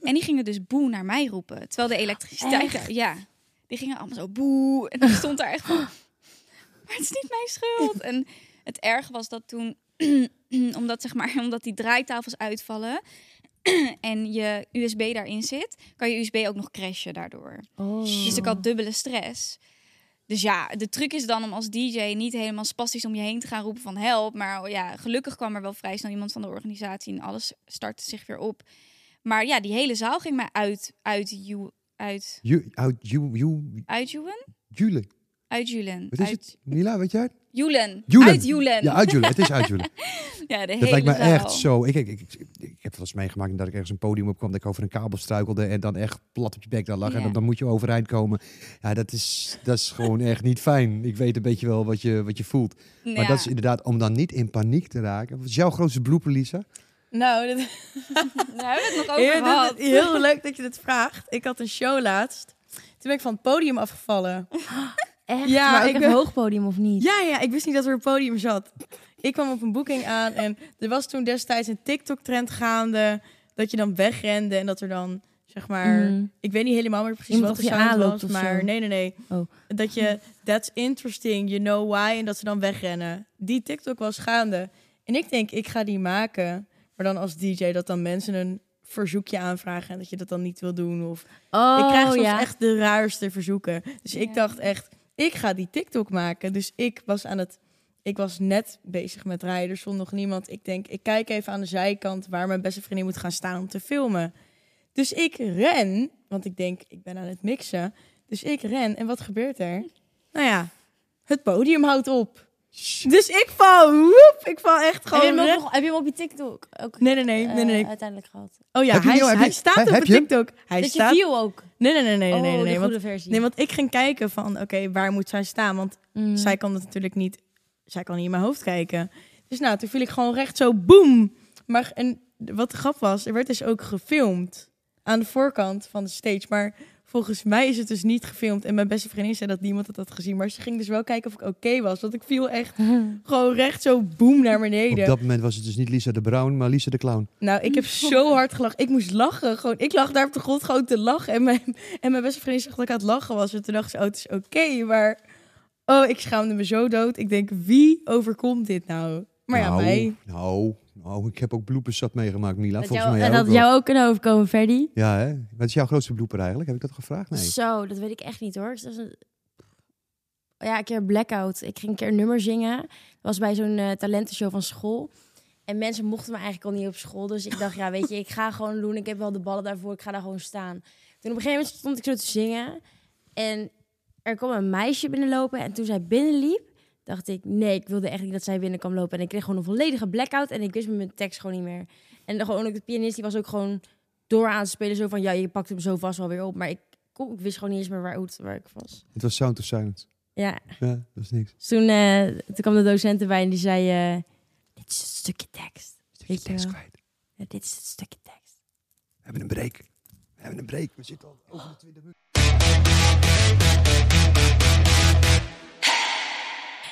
En die gingen dus boe naar mij roepen. Terwijl de elektriciteit... Echt? Ja, die gingen allemaal zo boe. En dan stond daar echt van... Maar het is niet mijn schuld. En het erge was dat toen... [CLEARS THROAT] omdat, zeg maar, [LAUGHS] omdat die draaitafels uitvallen... [CLEARS THROAT] en je USB daarin zit... kan je USB ook nog crashen daardoor. Oh. Dus ik had dubbele stress. Dus ja, de truc is dan om als DJ niet helemaal spastisch om je heen te gaan roepen van help. Maar ja, gelukkig kwam er wel vrij snel iemand van de organisatie en alles startte zich weer op. Maar ja, die hele zaal ging mij uit, uit, uit, uit, uit, ju, ju, uitjoelen? Jule. Uitjoelen. Wat is Uit, het? Mila, weet jij het? Joelen. Joelen. Uitjoelen. Ja, uitjoelen. Het is uitjoelen. [LAUGHS] Ja, de Dat hele lijkt me zaal. echt zo. Ik, ik, ik, ik, ik heb wel eens meegemaakt dat ik ergens een podium op kwam, dat ik over een kabel struikelde en dan echt plat op je bek daar lag. En dan, dan moet je overeind komen. Ja, dat is, dat is gewoon echt niet fijn. Ik weet een beetje wel wat je, wat je voelt. Maar Ja. dat is inderdaad om dan niet in paniek te raken. Wat is jouw grootste blooper, Lisa? Nou, dat, hebben we het nog over heel, gehad. dat- heel leuk dat je dit vraagt. Ik had een show laatst. Toen ben ik van het podium afgevallen. [LAUGHS] Echt? Ja, maar ook ik een ben- hoog podium of niet? Ja, ja, ik wist niet dat er een podium zat. Ik kwam op een boeking aan en er was toen destijds een TikTok-trend gaande. Dat je dan wegrende en dat er dan, zeg maar... Mm. Ik weet niet helemaal meer precies Iemand wat de sound was, of maar zo. nee, nee, nee. Oh. Dat je, that's interesting, you know why, en dat ze dan wegrennen. Die TikTok was gaande. En ik denk, ik ga die maken, maar dan als DJ, dat dan mensen een verzoekje aanvragen en dat je dat dan niet wil doen. Of Oh, ik krijg soms ja. echt de raarste verzoeken. Dus ik dacht echt, ik ga die TikTok maken. Dus ik was aan het, ik was net bezig met rijden, er stond nog niemand. Ik denk, ik kijk even aan de zijkant waar mijn beste vriendin moet gaan staan om te filmen. Dus ik ren, want ik denk, ik ben aan het mixen. Dus ik ren en wat gebeurt er? Nou ja, het podium houdt op. Dus ik val, woep, ik val echt Heb je, gewoon hem ook nog, heb je hem op je TikTok ook Nee, nee, nee, nee, eh, nee. uiteindelijk gehad? Oh ja, Heb je hij, hem? Heb hij je- staat op heb je hem? TikTok. Hij dat je staat... viel ook? Nee, nee, nee, nee, nee, oh, nee, de nee, goede want, versie. nee, want ik ging kijken van, oké, waar moet zij staan? Want Mm. zij kan dat natuurlijk niet, zij kan niet in mijn hoofd kijken. Dus nou, toen viel ik gewoon recht zo, boem. Maar en wat de grap was, er werd dus ook gefilmd aan de voorkant van de stage. Maar volgens mij is het dus niet gefilmd. En mijn beste vriendin zei dat niemand het had gezien. Maar ze ging dus wel kijken of ik oké was. Want ik viel echt [LAUGHS] gewoon recht zo boem naar Op beneden. dat moment was het dus niet Lisa de Brown, maar Lisa de Clown. Nou, ik heb zo [LAUGHS] hard gelachen. Ik moest lachen. Gewoon, ik lag daar op de grond gewoon te lachen. En mijn, en mijn beste vriendin zag dat ik aan het lachen was. En toen dacht ze, oh, het is oké. maar, oh, ik schaamde me zo dood. Ik denk, wie overkomt dit nou? Maar ja, nou, mij. Nou, nou, ik heb ook bloepers zat meegemaakt, Mila. Dat, Volgens jou, mij en dat ook jou ook kunnen overkomen, Ferdy? Ja, hè? Wat is jouw grootste blooper eigenlijk? Heb ik dat gevraagd? Nee. Zo, dat weet ik echt niet hoor. Dat is een... Ja, een keer een blackout. Ik ging een keer een nummer zingen. Dat was bij zo'n eh, talentenshow van school. En mensen mochten me eigenlijk al niet op school. Dus ik dacht, ja, weet je, ik ga gewoon doen. Ik heb wel de ballen daarvoor. Ik ga daar gewoon staan. Toen op een gegeven moment stond ik zo te zingen. En er kwam een meisje binnenlopen. En toen zij binnenliep, dacht ik, nee, ik wilde echt niet dat zij binnen kwam lopen. En ik kreeg gewoon een volledige blackout. En ik wist mijn tekst gewoon niet meer. En dan gewoon ook de pianist, die was ook gewoon door aan het spelen. Zo van, ja, je pakt hem zo vast wel weer op. Maar ik, ik wist gewoon niet eens meer waar, waar ik was. Het was Sound of Silence. Ja, Ja, dat is niks. dus toen, eh, toen kwam de docent erbij en die zei... eh, dit is het stukje tekst. Stukje Weet tekst kwijt. Ja, dit is het stukje tekst. We hebben een break. We hebben een break. We zitten al over de 20 minuten.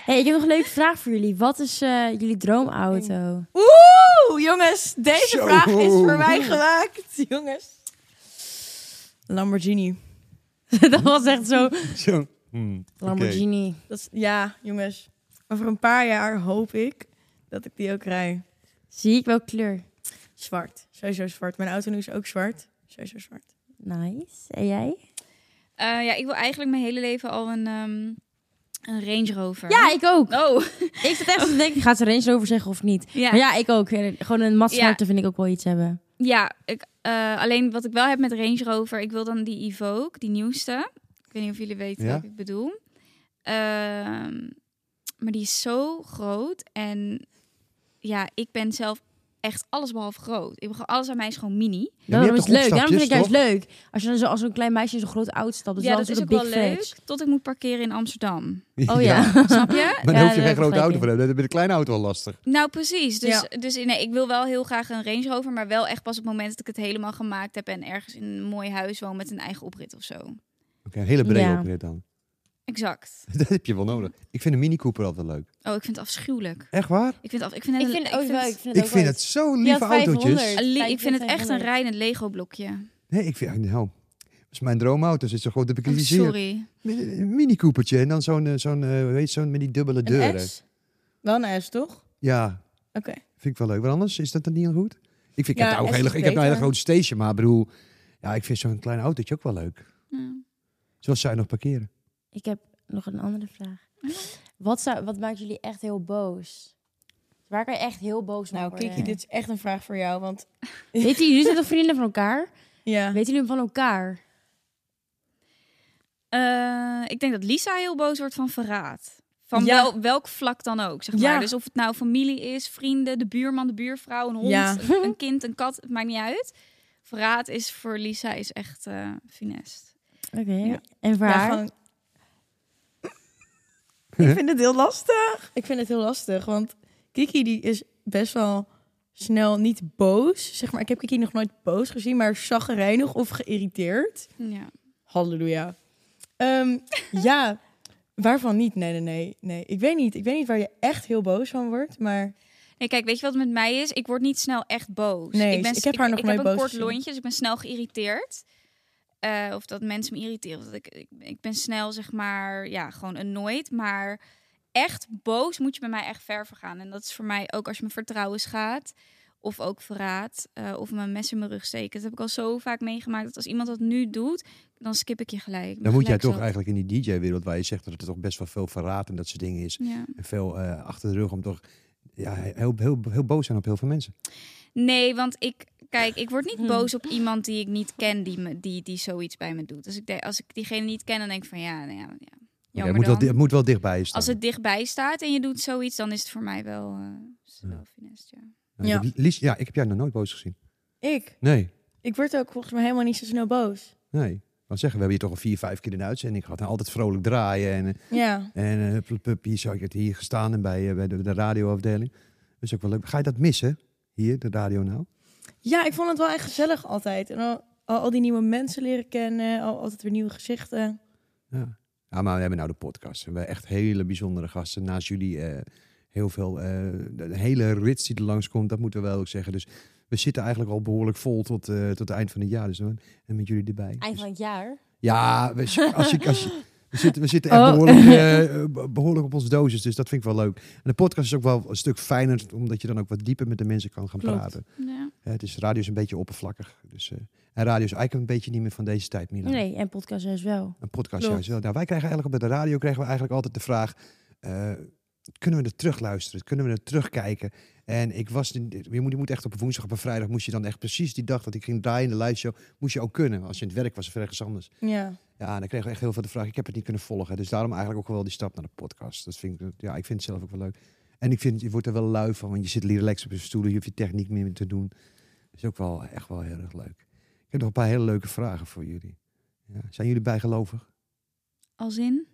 Hey, ik heb nog een leuke vraag voor jullie. Wat is eh, jullie droomauto? Oeh, jongens. Deze Zo. vraag is voor mij gemaakt. [LAUGHS] Jongens. Lamborghini. [LAUGHS] dat was echt zo... Zo. Hmm, oké. Lamborghini. Dat is, ja, jongens. Over een paar jaar hoop ik dat ik die ook rij. Zie ik wel kleur. Zwart. Sowieso zwart. Mijn auto nu is ook zwart. Sowieso zwart. Nice. En jij? Eh, ja, ik wil eigenlijk mijn hele leven al een, ehm, een Range Rover. Ja, ik ook. Oh, [LAUGHS] Ik zat echt te denken, gaat ze er eens over zeggen of niet? ja. Maar ja, ik ook. Gewoon een mat Ja. zwarte vind ik ook wel iets hebben. Ja, ik, eh, alleen wat ik wel heb met Range Rover, ik wil dan die Evoque, die nieuwste. Ik weet niet of jullie weten Ja? wat ik bedoel. Ehm, maar die is zo groot en ja, ik ben zelf echt alles behalve groot. Ik ben gewoon, alles aan mij is gewoon mini. Ja, is toch het leuk. Daarom vind ik juist leuk. Als je dan zo als een klein meisje in zo'n groot oud stapt. Dus ja, wel dat een is ook wel big leuk. flex. Tot ik moet parkeren in Amsterdam. Oh ja. [LAUGHS] [LAUGHS] Snap je? Maar dan Ja, hoef je geen grote auto voor hebben. Dat is met een kleine auto al lastig. Nou, precies. Dus, Ja. dus nee, ik wil wel heel graag een Range Rover, maar wel echt pas op het moment dat ik het helemaal gemaakt heb en ergens in een mooi huis woon met een eigen oprit of zo. Oké, een hele brede Ja. oprit dan. Exact. [LAUGHS] dat heb je wel nodig. Ik vind een Mini Cooper altijd leuk. Oh, ik vind het afschuwelijk. Echt waar? Ik vind het, af, ik vind het, Ik vind het ook wel. Ik vind het, Ik ook vind wel- het zo lieve autootjes. 500. Ali- ik vind het echt een 500. rijdend Lego blokje. Nee, ik vind... Nou, dat is mijn droomauto. Zit zo groot heb ik Oh, gerealiseerd. sorry. Een Mini Coopertje. En dan zo'n, eh, zo'n, eh, heet zo'n met die dubbele deuren. Een S? Wel een S, toch? Ja, Oké. vind ik wel leuk. Maar anders is dat dan niet heel goed? Ik, vind, ik Ja, heb, nou ook hele, ik heb nou een hele grote station, maar bedoel... Ja, ik vind zo'n klein autootje ook wel leuk. Ja. Zoals zij nog parkeren. Ik heb nog een andere vraag. Wat, zou, wat maakt jullie echt heel boos? Waar kan je echt heel boos Nou, worden? Kiki, dit is echt een vraag voor jou. Want [LAUGHS] Weten jullie zijn toch vrienden van elkaar? ja, Weten jullie van elkaar? Eh, ik denk dat Lisa heel boos wordt van verraad. Van Ja. wel, welk vlak dan ook, zeg maar. Ja. Dus of het nou familie is, vrienden, de buurman, de buurvrouw, een hond, Ja. een [LAUGHS] kind, een kat, het maakt niet uit. Verraad is voor Lisa is echt eh finest. Oké. Ja. En voor ja, haar? Ik vind het heel lastig. Ik vind het heel lastig, want Kiki die is best wel snel niet boos. Zeg maar, ik heb Kiki nog nooit boos gezien, maar chagrijnig of geïrriteerd. Ja. Halleluja. Ehm, [LAUGHS] ja, waarvan niet? Nee, nee, nee, nee. Ik weet niet. Ik weet niet waar je echt heel boos van wordt, maar Nee, kijk, weet je wat met mij is? Ik word niet snel echt boos. Nee, ik, ben, ik heb haar nog ik nooit heb een boos kort gezien. lontje, dus ik ben snel geïrriteerd. Eh, of dat mensen me irriteren. of Dat ik, ik, ik ben snel, zeg maar, ja, gewoon annoyed. Maar echt boos moet je bij mij echt ver vergaan. En dat is voor mij ook als je me vertrouwen schaadt. Of ook verraad. eh, of me een mes in mijn rug steken. Dat heb ik al zo vaak meegemaakt. Dat als iemand dat nu doet, dan skip ik je gelijk. Dan moet jij toch zat. eigenlijk in die DJ-wereld, waar je zegt dat er toch best wel veel verraad en dat soort dingen is. Ja. En veel eh, achter de rug om toch ja, heel, heel, heel boos zijn op heel veel mensen. Nee, want ik, kijk, ik word niet Hm. boos op iemand die ik niet ken, die, me, die, die zoiets bij me doet. Dus ik denk, als ik diegene niet ken, dan denk ik van ja, nou ja, ja het, moet wel, het moet wel dichtbij je staan. Als het dichtbij staat en je doet zoiets, dan is het voor mij wel, eh het Ja. wel finest, ja. Ja, Lies, ja, ik heb jou nog nooit boos gezien. Ik? Nee, Ik word ook volgens mij helemaal niet zo snel boos. nee. Ik wil zeggen, we hebben hier toch al vier, vijf keer in de gehad. En altijd vrolijk draaien. En, eh, Ja. en eh, hup, hup, hup, hier zou ik het hier gestaan en bij, bij de, de radioafdeling. Dat is ook wel leuk. Ga je dat missen? Hier, de radio nou? Ja, ik vond het wel echt gezellig altijd. En al, al, al die nieuwe mensen leren kennen, al, altijd weer nieuwe gezichten. Ja. ja, maar we hebben nou de podcast. We hebben echt hele bijzondere gasten. Naast jullie eh, heel veel, eh, de hele rits die er langskomt, dat moeten we wel ook zeggen. Dus we zitten eigenlijk al behoorlijk vol tot, eh, tot het eind van het jaar. Dus, dan- en met jullie erbij. Eind Dus- van het jaar. Ja, we, als je, als je, we, zitten, we zitten echt Oh. behoorlijk, [LAUGHS] eh, behoorlijk op onze dosis. Dus dat vind ik wel leuk. En de podcast is ook wel een stuk fijner, omdat je dan ook wat dieper met de mensen kan gaan Klopt. praten. ja. Eh, het is, radio is een beetje oppervlakkig. Dus, eh, en radio is eigenlijk een beetje niet meer van deze tijd, Milan. Nee, en podcast is wel. Een podcast Klopt. juist wel. Nou, wij krijgen eigenlijk op de radio krijgen we eigenlijk altijd de vraag: kunnen we er terug luisteren? Kunnen we er terugkijken? En ik was, in- je moet, je moet echt op een woensdag, op een vrijdag, moest je dan echt precies die dag dat ik ging draaien in de liveshow, moest je ook kunnen. Als je in het werk was of ergens anders. Ja. Ja, en dan kregen we echt heel veel de vraag. Ik heb het niet kunnen volgen. Dus daarom eigenlijk ook wel die stap naar de podcast. Dat vind ik, ja, ik vind het zelf ook wel leuk. En ik vind, je wordt er wel lui van, want je zit relaxed op je stoel, je hoeft je techniek meer te doen. Dat is ook wel echt wel heel erg leuk. Ik heb nog een paar hele leuke vragen voor jullie. Ja, zijn jullie bijgelovig? Als in?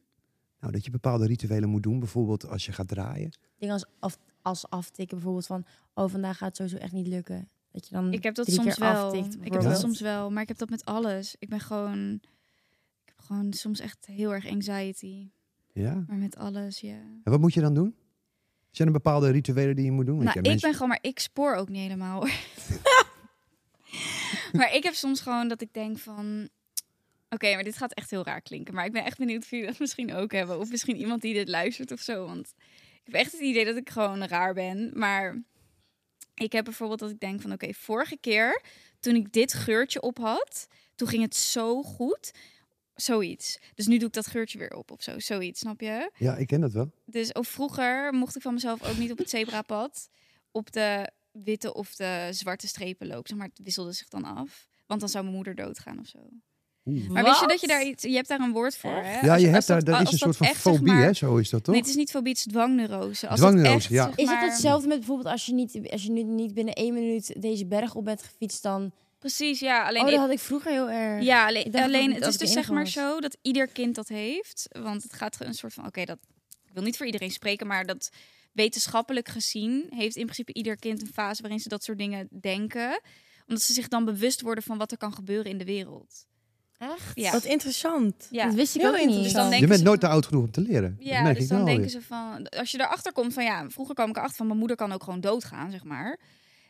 Nou, dat je bepaalde rituelen moet doen, bijvoorbeeld als je gaat draaien. Dingen als, af, als aftikken bijvoorbeeld van... Oh, vandaag gaat het sowieso echt niet lukken. Dat je dan Ik heb dat drie soms keer wel. aftikt, Ik heb dat soms wel, maar ik heb dat met alles. Ik ben gewoon, ik heb gewoon soms echt heel erg anxiety. Ja. Maar met alles, ja. En wat moet je dan doen? Zijn er bepaalde rituelen die je moet doen? Nou, ja, ik mensen- ben gewoon, maar ik spoor ook niet helemaal. hoor. [LAUGHS] [LAUGHS] maar ik heb soms gewoon dat ik denk van, oké, maar dit gaat echt heel raar klinken. Maar ik ben echt benieuwd of jullie dat [LAUGHS] misschien ook hebben, of misschien iemand die dit luistert of zo. Want heb echt het idee dat ik gewoon raar ben. Maar ik heb bijvoorbeeld dat ik denk van, oké, vorige keer toen ik dit geurtje op had, toen ging het zo goed. Zoiets. Dus nu doe ik dat geurtje weer op of zo. Zoiets, snap je? Ja, ik ken dat wel. Dus of vroeger mocht ik van mezelf ook niet op het zebrapad op de witte of de zwarte strepen lopen. Zeg maar, het wisselde zich dan af. Want dan zou mijn moeder doodgaan of zo. Maar wist je dat je daar iets... Je hebt daar een woord voor, hè? Ja, je als hebt daar, dat is een soort van echt, zeg fobie, maar- hè? Zo is dat toch? Nee, het is niet fobie, het is dwangneurose. Als Dwangneurose, het echt, ja. zeg Is het hetzelfde met bijvoorbeeld als je, niet, als je nu niet binnen één minuut deze berg op bent gefietst dan... Precies, ja. Alleen oh, ik- dat had ik vroeger heel erg. Ja, alleen, alleen het is dus zeg maar was. zo dat ieder kind dat heeft. Want het gaat een soort van, oké, dat ik wil niet voor iedereen spreken, maar dat wetenschappelijk gezien heeft in principe ieder kind een fase waarin ze dat soort dingen denken. Omdat ze zich dan bewust worden van wat er kan gebeuren in de wereld. Echt? Ja. Wat interessant. Ja. Dat wist ik Heel ook niet. Dus dan je bent ze nooit te oud genoeg om te leren. dat Ja, merk dus ik dan nou denken alweer. ze van... Als je erachter komt van ja, vroeger kwam ik erachter van mijn moeder kan ook gewoon doodgaan, zeg maar.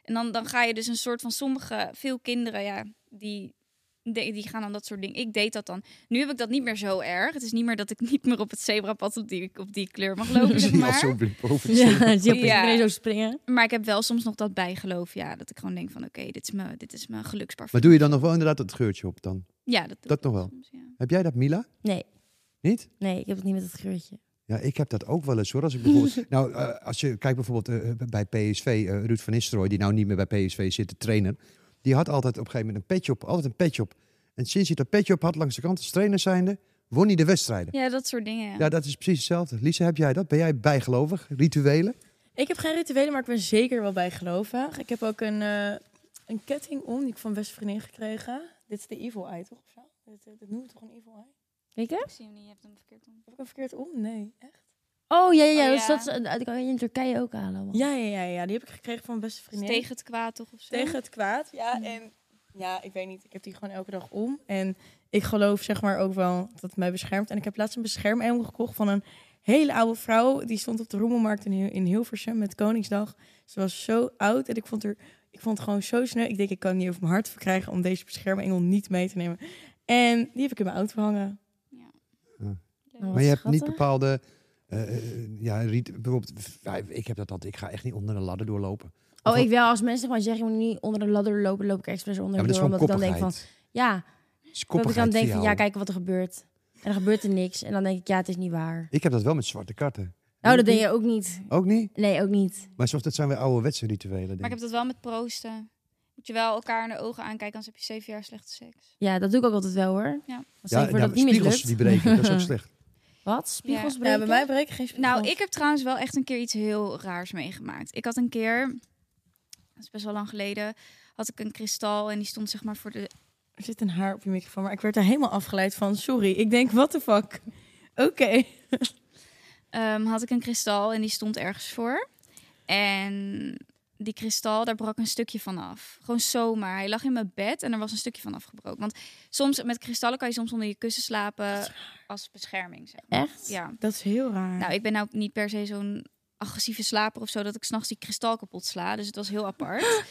En dan, dan ga je dus een soort van sommige, veel kinderen, ja, die, die, die gaan dan dat soort dingen. Ik deed dat dan. Nu heb ik dat niet meer zo erg. Het is niet meer dat ik [LAUGHS] niet meer op het zebrapad op die, op die kleur mag lopen, [LAUGHS] zeg Zie je al maar. zo het Ja, Ja. zo springen. Maar ik heb wel soms nog dat bijgeloof, ja. Dat ik gewoon denk van oké, dit is mijn, dit is mijn geluksparfum. Maar doe je dan nog wel inderdaad dat geurtje op dan? Ja, dat, doe Dat ik nog wel? soms, ja. Heb jij dat, Mila? Nee, Niet? nee, ik heb het niet met het geurtje. Ja, ik heb dat ook wel eens hoor. Als ik bijvoorbeeld, [LAUGHS] nou, eh, als je kijkt bijvoorbeeld eh, bij PSV, eh, Ruud van Nistelrooy, die nou niet meer bij PSV zit, de trainer, die had altijd op een gegeven moment een petje op, altijd een petje op. En sinds hij dat petje op had langs de kant als trainer zijnde, won hij de wedstrijden. ja, dat soort dingen. Ja. Ja, dat is precies hetzelfde. Lisa, heb jij dat? Ben jij bijgelovig? Rituelen? Ik heb geen rituelen, maar ik ben zeker wel bijgelovig. Ik heb ook een, eh, een ketting om, die ik van beste vriendin gekregen. Dit is de evil eye, toch? Of zo? Dit, dit noemen we toch een evil eye? Weet je? Ik zie hem niet, je hebt hem verkeerd om. Heb ik hem verkeerd om? Nee, echt? Oh, ja, ja, ja. Oh, dus ja. dat, is- dat kan je in Turkije ook halen. man. Ja, ja, ja, ja. Die heb ik gekregen van mijn beste Is vriendin. tegen het kwaad toch of zo? Tegen het kwaad, ja. En ja, ik weet niet. Ik heb die gewoon elke dag om. En ik geloof zeg maar ook wel dat het mij beschermt. En ik heb laatst een beschermengel gekocht van een hele oude vrouw. Die stond op de Rommelmarkt in, Hil- in Hilversum met Koningsdag. Ze was zo oud en ik vond, er, ik vond het gewoon zo snel. Ik denk, ik kan het niet over mijn hart verkrijgen om deze beschermengel niet mee te nemen. En die heb ik in mijn auto hangen. Oh, wat maar je hebt niet bepaalde, eh, eh, ja, rit- bijvoorbeeld, ja, ik heb dat altijd, ik ga echt niet onder een ladder doorlopen. Oh, ik wel. Als mensen maar zeggen, je moet niet onder de ladder lopen, loop ik expres onder Ja, maar dat is door. gewoon Omdat ik dan denk koppigheid. van, ja. Dat ik dan denk van, ja, kijk wat er gebeurt. En dan gebeurt er niks. En dan denk ik, ja, het is niet waar. Ik heb dat wel met zwarte kaarten. Nou, dat denk je ook niet. Ook niet? Nee, ook niet. Maar zoals dat zijn weer ouderwetse rituelen. denk Maar ik heb dat wel met proosten. Moet je wel elkaar in de ogen aankijken, anders heb je zeven jaar slechte seks. Ja, dat doe ik ook altijd wel hoor. Ja. Voor ja, dat het niet spiegels die breken, dat is ook [LAUGHS] slecht. Wat? Spiegels Ja. breken? Ja, bij mij breken geen spiegels. Nou, ik heb trouwens wel echt een keer iets heel raars meegemaakt. Ik had een keer, dat is best wel lang geleden, had ik een kristal en die stond zeg maar voor de... Er zit een haar op je microfoon, maar ik werd er helemaal afgeleid van. Sorry, ik denk, what the fuck? Oké. [LAUGHS] ehm, had ik een kristal en die stond ergens voor. En die kristal, daar brak een stukje van af. Gewoon zomaar. Hij lag in mijn bed en er was een stukje van afgebroken. Want soms met kristallen kan je soms onder je kussen slapen als bescherming. Zeg maar. Echt? Ja. Dat is heel raar. Nou, ik ben nou niet per se zo'n agressieve slaper of zo dat ik s'nachts die kristal kapot sla. Dus het was heel apart. [LAUGHS]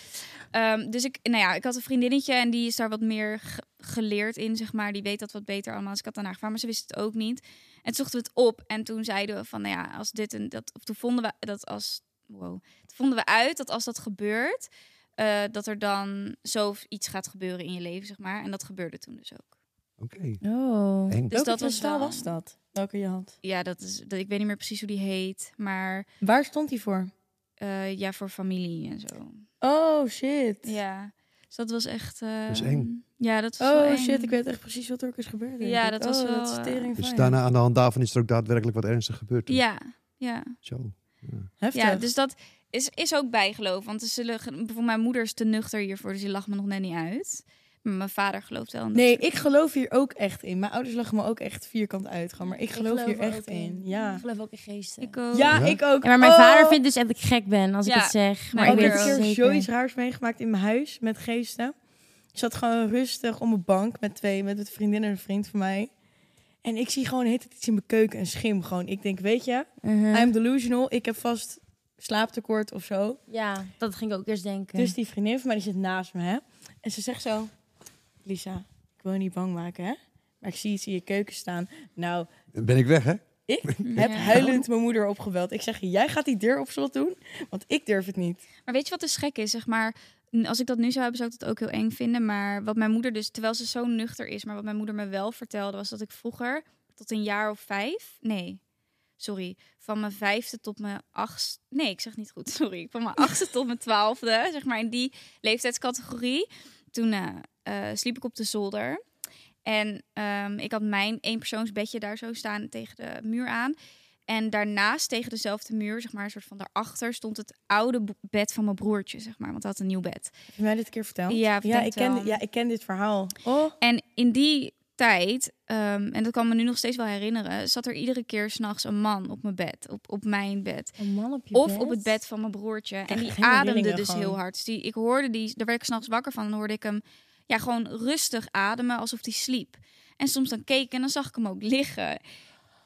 Ehm, dus ik, nou ja, ik had een vriendinnetje en die is daar wat meer ge- geleerd in, zeg maar. Die weet dat wat beter allemaal. Dus ik had daarna gevraagd, maar ze wist het ook niet. En toen zochten we het op en toen zeiden we van, nou ja, als dit en dat, of toen vonden we dat als, wow, toen vonden we uit dat als dat gebeurt, eh, dat er dan zoiets gaat gebeuren in je leven, zeg maar. En dat gebeurde toen dus ook. Oké. Oh. Eng. Dus Welke dat was wel- was dat? Welke je had? Ja, dat is, dat, ik weet niet meer precies hoe die heet, maar Waar stond die voor? eh, ja, voor familie en zo. Oh, shit. Ja, dus dat was echt. eh, Dat is eng. Ja, dat was wel Oh, eng. shit. Ik weet echt precies wat er ook is gebeurd. Ja, ik. dat was oh, wel, Dat is eh, Dus daarna aan de hand daarvan is er ook daadwerkelijk wat ernstig gebeurd. toen. Ja, ja. Zo. Heftig. ja, dus dat is, is ook bijgeloof. Want zullen, ge- bijvoorbeeld mijn moeder is te nuchter hiervoor, dus die lacht me nog net niet uit. Maar mijn vader gelooft wel. in dat Nee, ik geloof hier ook echt in. Mijn ouders lachen me ook echt vierkant uit. Gewoon, maar ik geloof, hier er echt in. Ik Ja. geloof ook in geesten. Ik ook. Ja, Ja? ik ook. Ja, maar mijn Oh! vader vindt dus dat ik gek ben als ik Ja. het zeg. Maar Nou, ik ik weet heb het een keer zoiets raars meegemaakt in mijn huis met geesten. Ik zat gewoon rustig op mijn bank met twee, met een vriendin en een vriend van mij. En ik zie gewoon heet het iets in mijn keuken, een schim gewoon. Ik denk, weet je, Mhm. I'm delusional. Ik heb vast slaaptekort of zo. Ja, dat ging ik ook eerst denken. Dus die vriendin van mij die zit naast me, hè. En ze zegt zo, Lisa, ik wil je niet bang maken, hè. Maar ik zie iets in je keuken staan. Nou, ben ik weg, hè? ik heb Ja. huilend mijn moeder opgebeld. Ik zeg, jij gaat die deur op slot doen? Want ik durf het niet. Maar weet je wat dus gek is? Zeg maar, als ik dat nu zou hebben, zou ik dat ook heel eng vinden. Maar wat mijn moeder dus, terwijl ze zo nuchter is, maar wat mijn moeder me wel vertelde, was dat ik vroeger tot een jaar of vijf, nee, sorry, van mijn vijfde tot mijn achtste, nee, ik zeg niet goed, [LAUGHS] sorry, van mijn achtste tot mijn twaalfde, zeg maar in die leeftijdscategorie, toen eh, eh, sliep ik op de zolder. En ehm, ik had mijn eenpersoonsbedje daar zo staan tegen de muur aan. En daarnaast tegen dezelfde muur, zeg maar, een soort van daarachter, stond het oude bed van mijn broertje, zeg maar. Want hij had een nieuw bed. Heb je mij dit een keer verteld? Ja, ik ja, ik ken, ja, ik ken dit verhaal. Oh, En in die tijd, ehm, en dat kan me nu nog steeds wel herinneren, zat er iedere keer s'nachts een man op mijn bed, op, op mijn bed. Een man op je Of bed? op het bed van mijn broertje. En die ademde dus gewoon. heel hard. Dus die, ik hoorde die, daar werd ik s'nachts wakker van. Dan hoorde ik hem ja, gewoon rustig ademen, alsof hij sliep. En soms dan keek en dan zag ik hem ook liggen.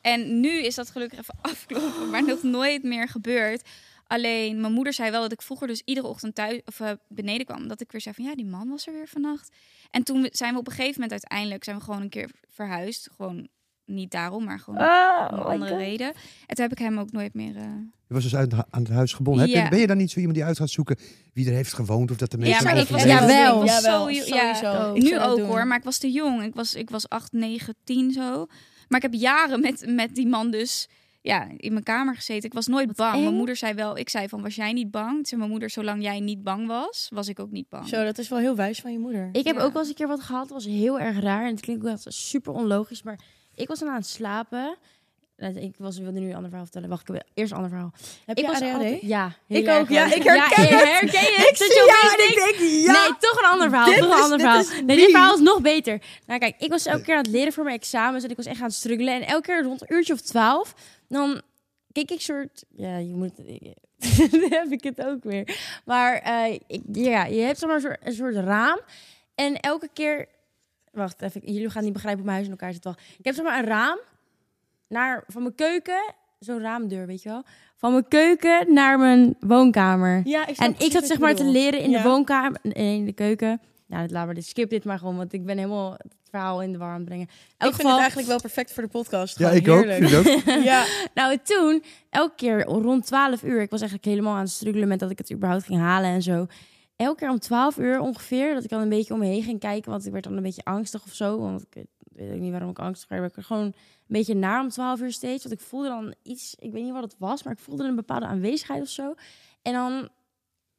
En nu is dat gelukkig even [LAUGHS] afkloppen, maar nog nooit meer gebeurd. Alleen mijn moeder zei wel dat ik vroeger dus iedere ochtend thuis of eh, beneden kwam. Dat ik weer zei van ja, die man was er weer vannacht. En toen zijn we op een gegeven moment uiteindelijk zijn we gewoon een keer verhuisd. Gewoon niet daarom, maar gewoon Oh, om andere reden. En toen heb ik hem ook nooit meer. eh, Je was dus uit, aan het huis gebonden. Ja. ben je dan niet zo iemand die uit gaat zoeken wie er heeft gewoond of dat de mensen Ja, maar ik was, Ja, wel. ik was Jawel, zo, ja, sowieso. Ik nu ook doen. hoor, maar ik was te jong. Ik was, ik was 8, 9, 10 zo. Maar ik heb jaren met, met die man dus ja, in mijn kamer gezeten. Ik was nooit bang. Mijn moeder zei wel, ik zei van, was jij niet bang? Toen zei mijn moeder, zolang jij niet bang was, was ik ook niet bang. zo, dat is wel heel wijs van je moeder. Ik heb Ja. ook wel eens een keer wat gehad. Dat was heel erg raar. En het klinkt ook echt super onlogisch. Maar ik was dan aan het slapen. Ik was, wilde nu een ander verhaal vertellen. Wacht, ik heb eerst een ander verhaal. heb ik je was ADHD? altijd- ja, Ik ook, ja, wel. ik herken ja, het. herken het? Ik zie jou en ik denk, ja. Nee, toch een ander verhaal. Dit toch een ander verhaal. Nee, dit verhaal is nog beter. Nou kijk, ik was elke keer aan het leren voor mijn examens. En ik was echt aan het struggelen. En elke keer rond een uurtje of twaalf, dan keek ik soort... Ja, je moet... [LAUGHS] Dan heb ik het ook weer. Maar eh, ik, ja, je hebt zeg maar een soort, een soort raam. En elke keer... Wacht even, jullie gaan niet begrijpen hoe mijn huis in elkaar zit. Wacht. Ik heb zeg maar een raam naar, van mijn keuken... Zo'n raamdeur, weet je wel? Van mijn keuken naar mijn woonkamer. Ja, ik En ik zat zeg maar te leren in Ja. de woonkamer, nee, in de keuken. Nou, laat maar dit. Skip dit maar gewoon, want ik ben helemaal het verhaal in de war aan het brengen. Elk Ik vind het eigenlijk wel perfect voor de podcast. Ja, ik ook. heerlijk. Vind ik ook. [LAUGHS] [LAUGHS] Ja, Nou, en toen, elke keer rond 12 uur, ik was eigenlijk helemaal aan het struggelen met dat ik het überhaupt ging halen en zo. Elke keer om 12 uur ongeveer, dat ik dan een beetje om me heen ging kijken, want ik werd dan een beetje angstig of zo. Want ik weet ook niet waarom ik angstig werd. Ik werd gewoon een beetje naar om 12 uur steeds. Want ik voelde dan iets, ik weet niet wat het was, maar ik voelde een bepaalde aanwezigheid of zo. En dan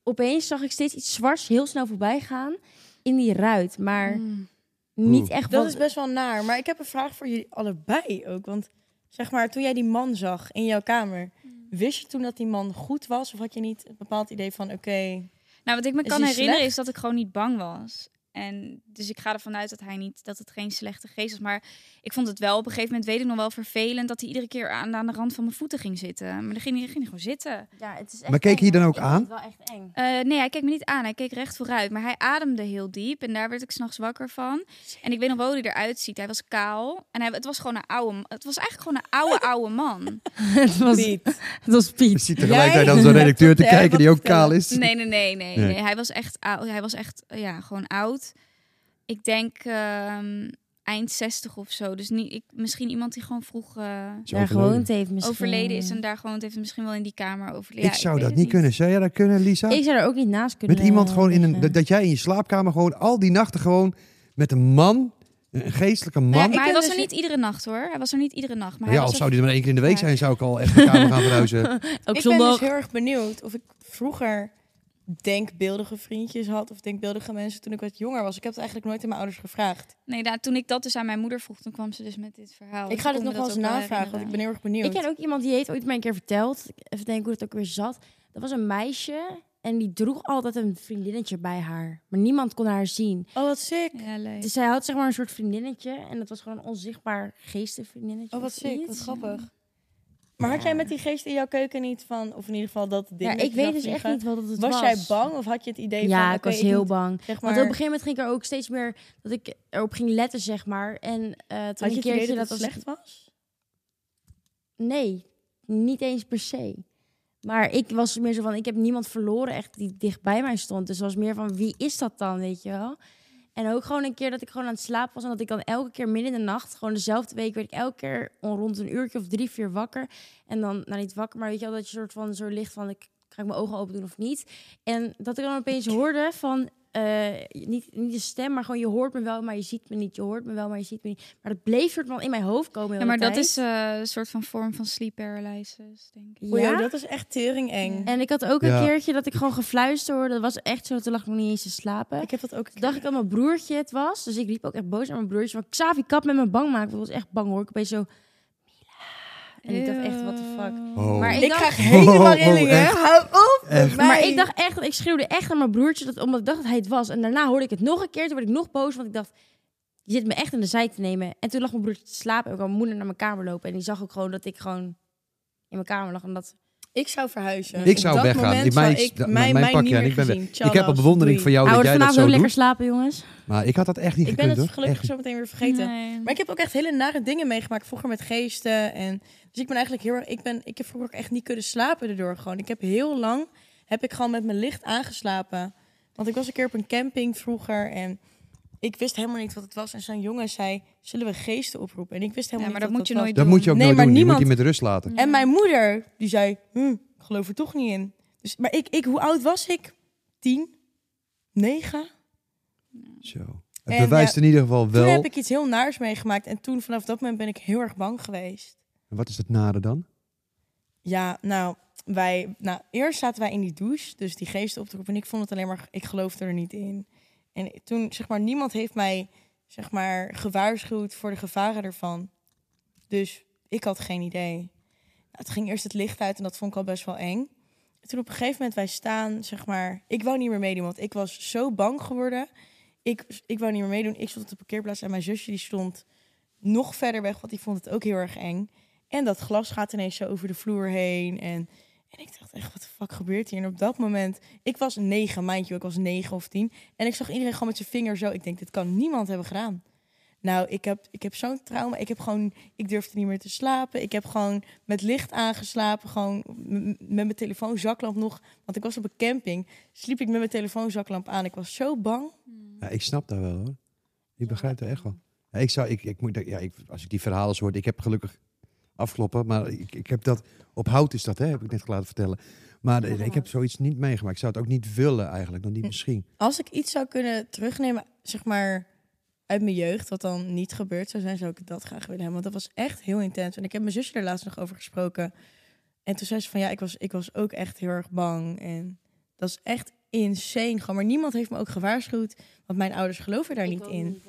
opeens zag ik steeds iets zwarts heel snel voorbij gaan in die ruit. Maar Mm. niet echt dat wat... is best wel naar. Maar ik heb een vraag voor jullie allebei ook. Want zeg maar, toen jij die man zag in jouw kamer, wist je toen dat die man goed was? Of had je niet een bepaald idee van, oké, Nou, wat ik me kan herinneren slecht? is dat ik gewoon niet bang was. En dus ik ga ervan uit dat hij niet, dat het geen slechte geest was. Maar ik vond het wel op een gegeven moment, weet ik nog wel, vervelend dat hij iedere keer aan, aan de rand van mijn voeten ging zitten. Maar dan ging hij, ging hij gewoon zitten. Ja, het is echt Maar keek eng, je dan ook Ik vind aan? het wel echt eng. Eh, nee, hij keek me niet aan. Hij keek recht vooruit. Maar hij ademde heel diep. En daar werd ik s'nachts wakker van. En ik weet nog wel hoe hij eruit ziet. Hij was kaal. En hij, het was gewoon een oude... Het was eigenlijk gewoon een oude, [LAUGHS] oude man. [LAUGHS] het, was, Piet. het was Je Piet. ziet tegelijkertijd dan zo'n redacteur te kijken die ook kaal is. Nee, nee, nee, nee. Nee. nee. Hij was echt oud. Hij was echt, ja, gewoon oud. Ik denk ehm, eind 60 of zo. Dus niet, ik, misschien iemand die gewoon vroeg eh, Is Daar overleden. gewoond heeft misschien. overleden is en daar gewoond heeft. en Misschien wel in die kamer overleden. Ik Ja, zou dat niet kunnen. Zou jij dat kunnen, Lisa? Ik zou er ook niet naast kunnen. Met iemand gewoon in een... liggen. Dat, dat jij in je slaapkamer gewoon al die nachten gewoon met een man, een geestelijke man... Nou ja, Maar hij was dus er niet iedere nacht hoor. Hij was er niet iedere nacht. Maar hij ja, was of er- zou die er maar één keer in de week Ja. zijn, zou ik al echt de kamer gaan verhuizen. [LAUGHS] Ook ik ben dus heel erg benieuwd of ik vroeger denkbeeldige vriendjes had of denkbeeldige mensen toen ik wat jonger was. Ik heb het eigenlijk nooit aan mijn ouders gevraagd. Nee, nou, toen ik dat dus aan mijn moeder vroeg, toen kwam ze dus met dit verhaal. ik Dus ga dit me nog wel eens navragen, want ik ben heel erg benieuwd. Ik ken ook iemand die heeft ooit mij een keer verteld. Even denken hoe het ook weer zat. Dat was een meisje en die droeg altijd een vriendinnetje bij haar. Maar niemand kon haar zien. Oh, wat sick. Ja, leuk. Dus zij had zeg maar een soort vriendinnetje. En dat was gewoon een onzichtbaar geestenvriendinnetje. Oh, wat sick. iets. Wat grappig. Maar had jij met die geest in jouw keuken niet van, of in ieder geval dat ding Ja, ik weet dus echt niet wat het Was, was. jij bang of had je het idee van... Ja, ik was heel moet, bang. Zeg maar, Want op een gegeven moment ging ik er ook steeds meer dat ik erop ging letten, zeg maar. En eh toen had je een het keertje idee dat dat het slecht was? Nee, niet eens per se. Maar ik was meer zo van, ik heb niemand verloren echt die dicht bij mij stond. Dus het was meer van, wie is dat dan, weet je wel? En ook gewoon een keer dat ik gewoon aan het slapen was... en dat ik dan elke keer midden in de nacht... gewoon dezelfde week werd ik elke keer rond een uurtje of drie, vier wakker. En dan, nou niet wakker, maar weet je wel... dat je soort van zo licht van, ik, ga mijn ogen open doen of niet? En dat ik dan opeens hoorde van... eh, niet, niet een stem, maar gewoon je hoort me wel, maar je ziet me niet. Je hoort me wel, maar je ziet me niet. Maar dat bleef soort van in mijn hoofd komen. Ja, maar de dat tijd. is eh, een soort van vorm van sleep paralysis, denk ik. Ja? dat is echt tering eng. En ik had ook Ja. een keertje dat ik gewoon gefluisterd hoorde. Dat was echt zo, toen lag ik nog niet eens te slapen. Ik heb dat ook. Toen dacht ik dat mijn broertje het was. Dus ik liep ook echt boos aan mijn broertje. Van Xavi, kap met me bang maken. Ik was echt bang hoor. Ik opeens zo... En ik dacht echt, what the fuck. Oh. Maar ik Ik dacht- krijg helemaal Oh, rillingen. echt? Hou op. Echt? Maar ik dacht echt, dat ik schreeuwde echt aan mijn broertje. Dat, omdat ik dacht dat hij het was. En daarna hoorde ik het nog een keer. Toen werd ik nog boos. Want ik dacht, je zit me echt in de zij te nemen. En toen lag mijn broertje te slapen. En ik kwam mijn moeder naar mijn kamer lopen. En die zag ook gewoon dat ik gewoon in mijn kamer lag. En dat... Ik zou verhuizen. Ik zou Op dat weggaan. moment Ik- mij- zou ik mijn mij pakje en meer ik ben weg. Ik heb een bewondering voor jou dat Ouders jij dat vanavond zo doet. lekker slapen, jongens. Maar ik had dat echt niet Ik ben gekund het gelukkig Echt. zo meteen weer vergeten. Nee. Maar ik heb ook echt hele nare dingen meegemaakt vroeger met geesten. En, dus ik ben eigenlijk heel erg. Ik, ben, ik heb vroeger ook echt niet kunnen slapen erdoor. Gewoon. Ik heb heel lang heb ik gewoon met mijn licht aangeslapen. Want ik was een keer op een camping vroeger en ik wist helemaal niet wat het was. En zo'n jongen zei: Zullen we geesten oproepen? En ik wist Ja, helemaal maar niet dat wat moet je was. nooit Dat moet je ook Nee, nooit maar doen. Die moet niemand- je met rust laten. En mijn moeder, die zei: hm, Ik geloof er toch niet in. Dus, maar ik, ik, hoe oud was ik? Tien? Negen? Zo. Het En, bewijst ja, in ieder geval Toen wel. heb ik iets heel naars meegemaakt. En toen, vanaf dat moment, ben ik heel erg bang geweest. Wat is het nare dan? Ja, nou, wij, nou, eerst zaten wij in die douche, dus die geesten op roepen. En ik vond het alleen maar, ik geloofde er niet in. En toen, zeg maar, niemand heeft mij, zeg maar, gewaarschuwd voor de gevaren ervan. Dus ik had geen idee. Nou, het ging eerst het licht uit en dat vond ik al best wel eng. En toen op een gegeven moment wij staan, zeg maar, ik wou niet meer meedoen, want ik was zo bang geworden. Ik, ik wou niet meer meedoen. Ik stond op de parkeerplaats en mijn zusje die stond nog verder weg, want die vond het ook heel erg eng. En dat glas gaat ineens zo over de vloer heen. En, en ik dacht echt, wat de fuck gebeurt hier? En op dat moment, ik was negen, you, ik was negen of tien. En ik zag iedereen gewoon met zijn vinger zo. Ik denk, dit kan niemand hebben gedaan. Nou, ik heb, ik heb zo'n trauma. Ik heb gewoon, ik durfde niet meer te slapen. Ik heb gewoon met licht aangeslapen. Gewoon met mijn telefoonzaklamp nog. Want ik was op een camping. Sliep ik met mijn telefoonzaklamp aan. Ik was zo bang. Ja, ik snap dat wel hoor. Ik begrijp het echt wel. Ik zou, ik, ik moet, ja, ik, als ik die verhalen hoor, ik heb gelukkig afkloppen, maar ik, ik heb dat op hout is dat, hè, heb ik net laten vertellen. Maar eh, ik heb zoiets niet meegemaakt. Ik zou het ook niet willen eigenlijk, dan niet misschien. Als ik iets zou kunnen terugnemen, zeg maar uit mijn jeugd, wat dan niet gebeurd zou zijn, zou ik dat graag willen hebben. Want dat was echt heel intens. En ik heb mijn zusje er laatst nog over gesproken. En toen zei ze van ja, ik was, ik was ook echt heel erg bang. En dat is echt insane. Gewoon, maar niemand heeft me ook gewaarschuwd. Want mijn ouders geloven daar niet in.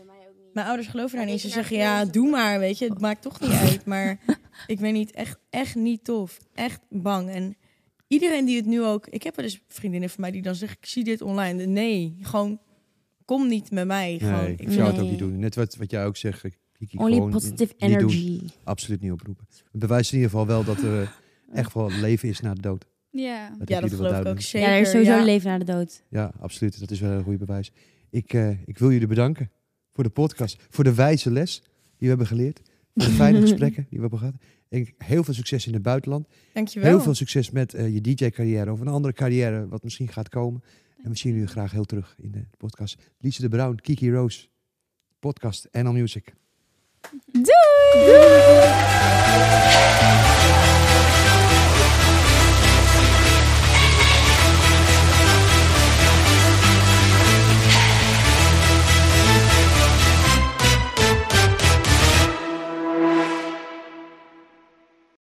Mijn ouders geloven daar niet. Ze zeggen ja, doe maar, weet je. Het maakt toch niet uit. Maar [LAUGHS] ik weet niet, echt, echt niet tof. Echt bang. En iedereen die het nu ook... Ik heb wel eens vriendinnen van mij die dan zeggen, ik zie dit online. Nee, gewoon, kom niet met mij. Gewoon, Nee, ik zou het ook niet doen. Net wat, wat jij ook zegt. Only gewoon positive niet doen. energy. Absoluut niet oproepen. Het bewijst in ieder geval wel dat er echt wel leven is na de dood. Ja. Dat ja, dat geloof ik ook zeker. ja, er is sowieso ja. een leven na de dood. Ja, absoluut. Dat is wel een goede bewijs. Ik, eh, ik wil jullie bedanken voor de podcast. Voor de wijze les die we hebben geleerd. Fijne [LAUGHS] gesprekken die we hebben gehad. En heel veel succes in het buitenland. Dankjewel. Heel veel succes met eh, je DJ-carrière of een andere carrière wat misschien gaat komen. En we zien jullie graag heel terug in de podcast. Lise de Bruin, Kiki Roos, podcast NL Music. Doei!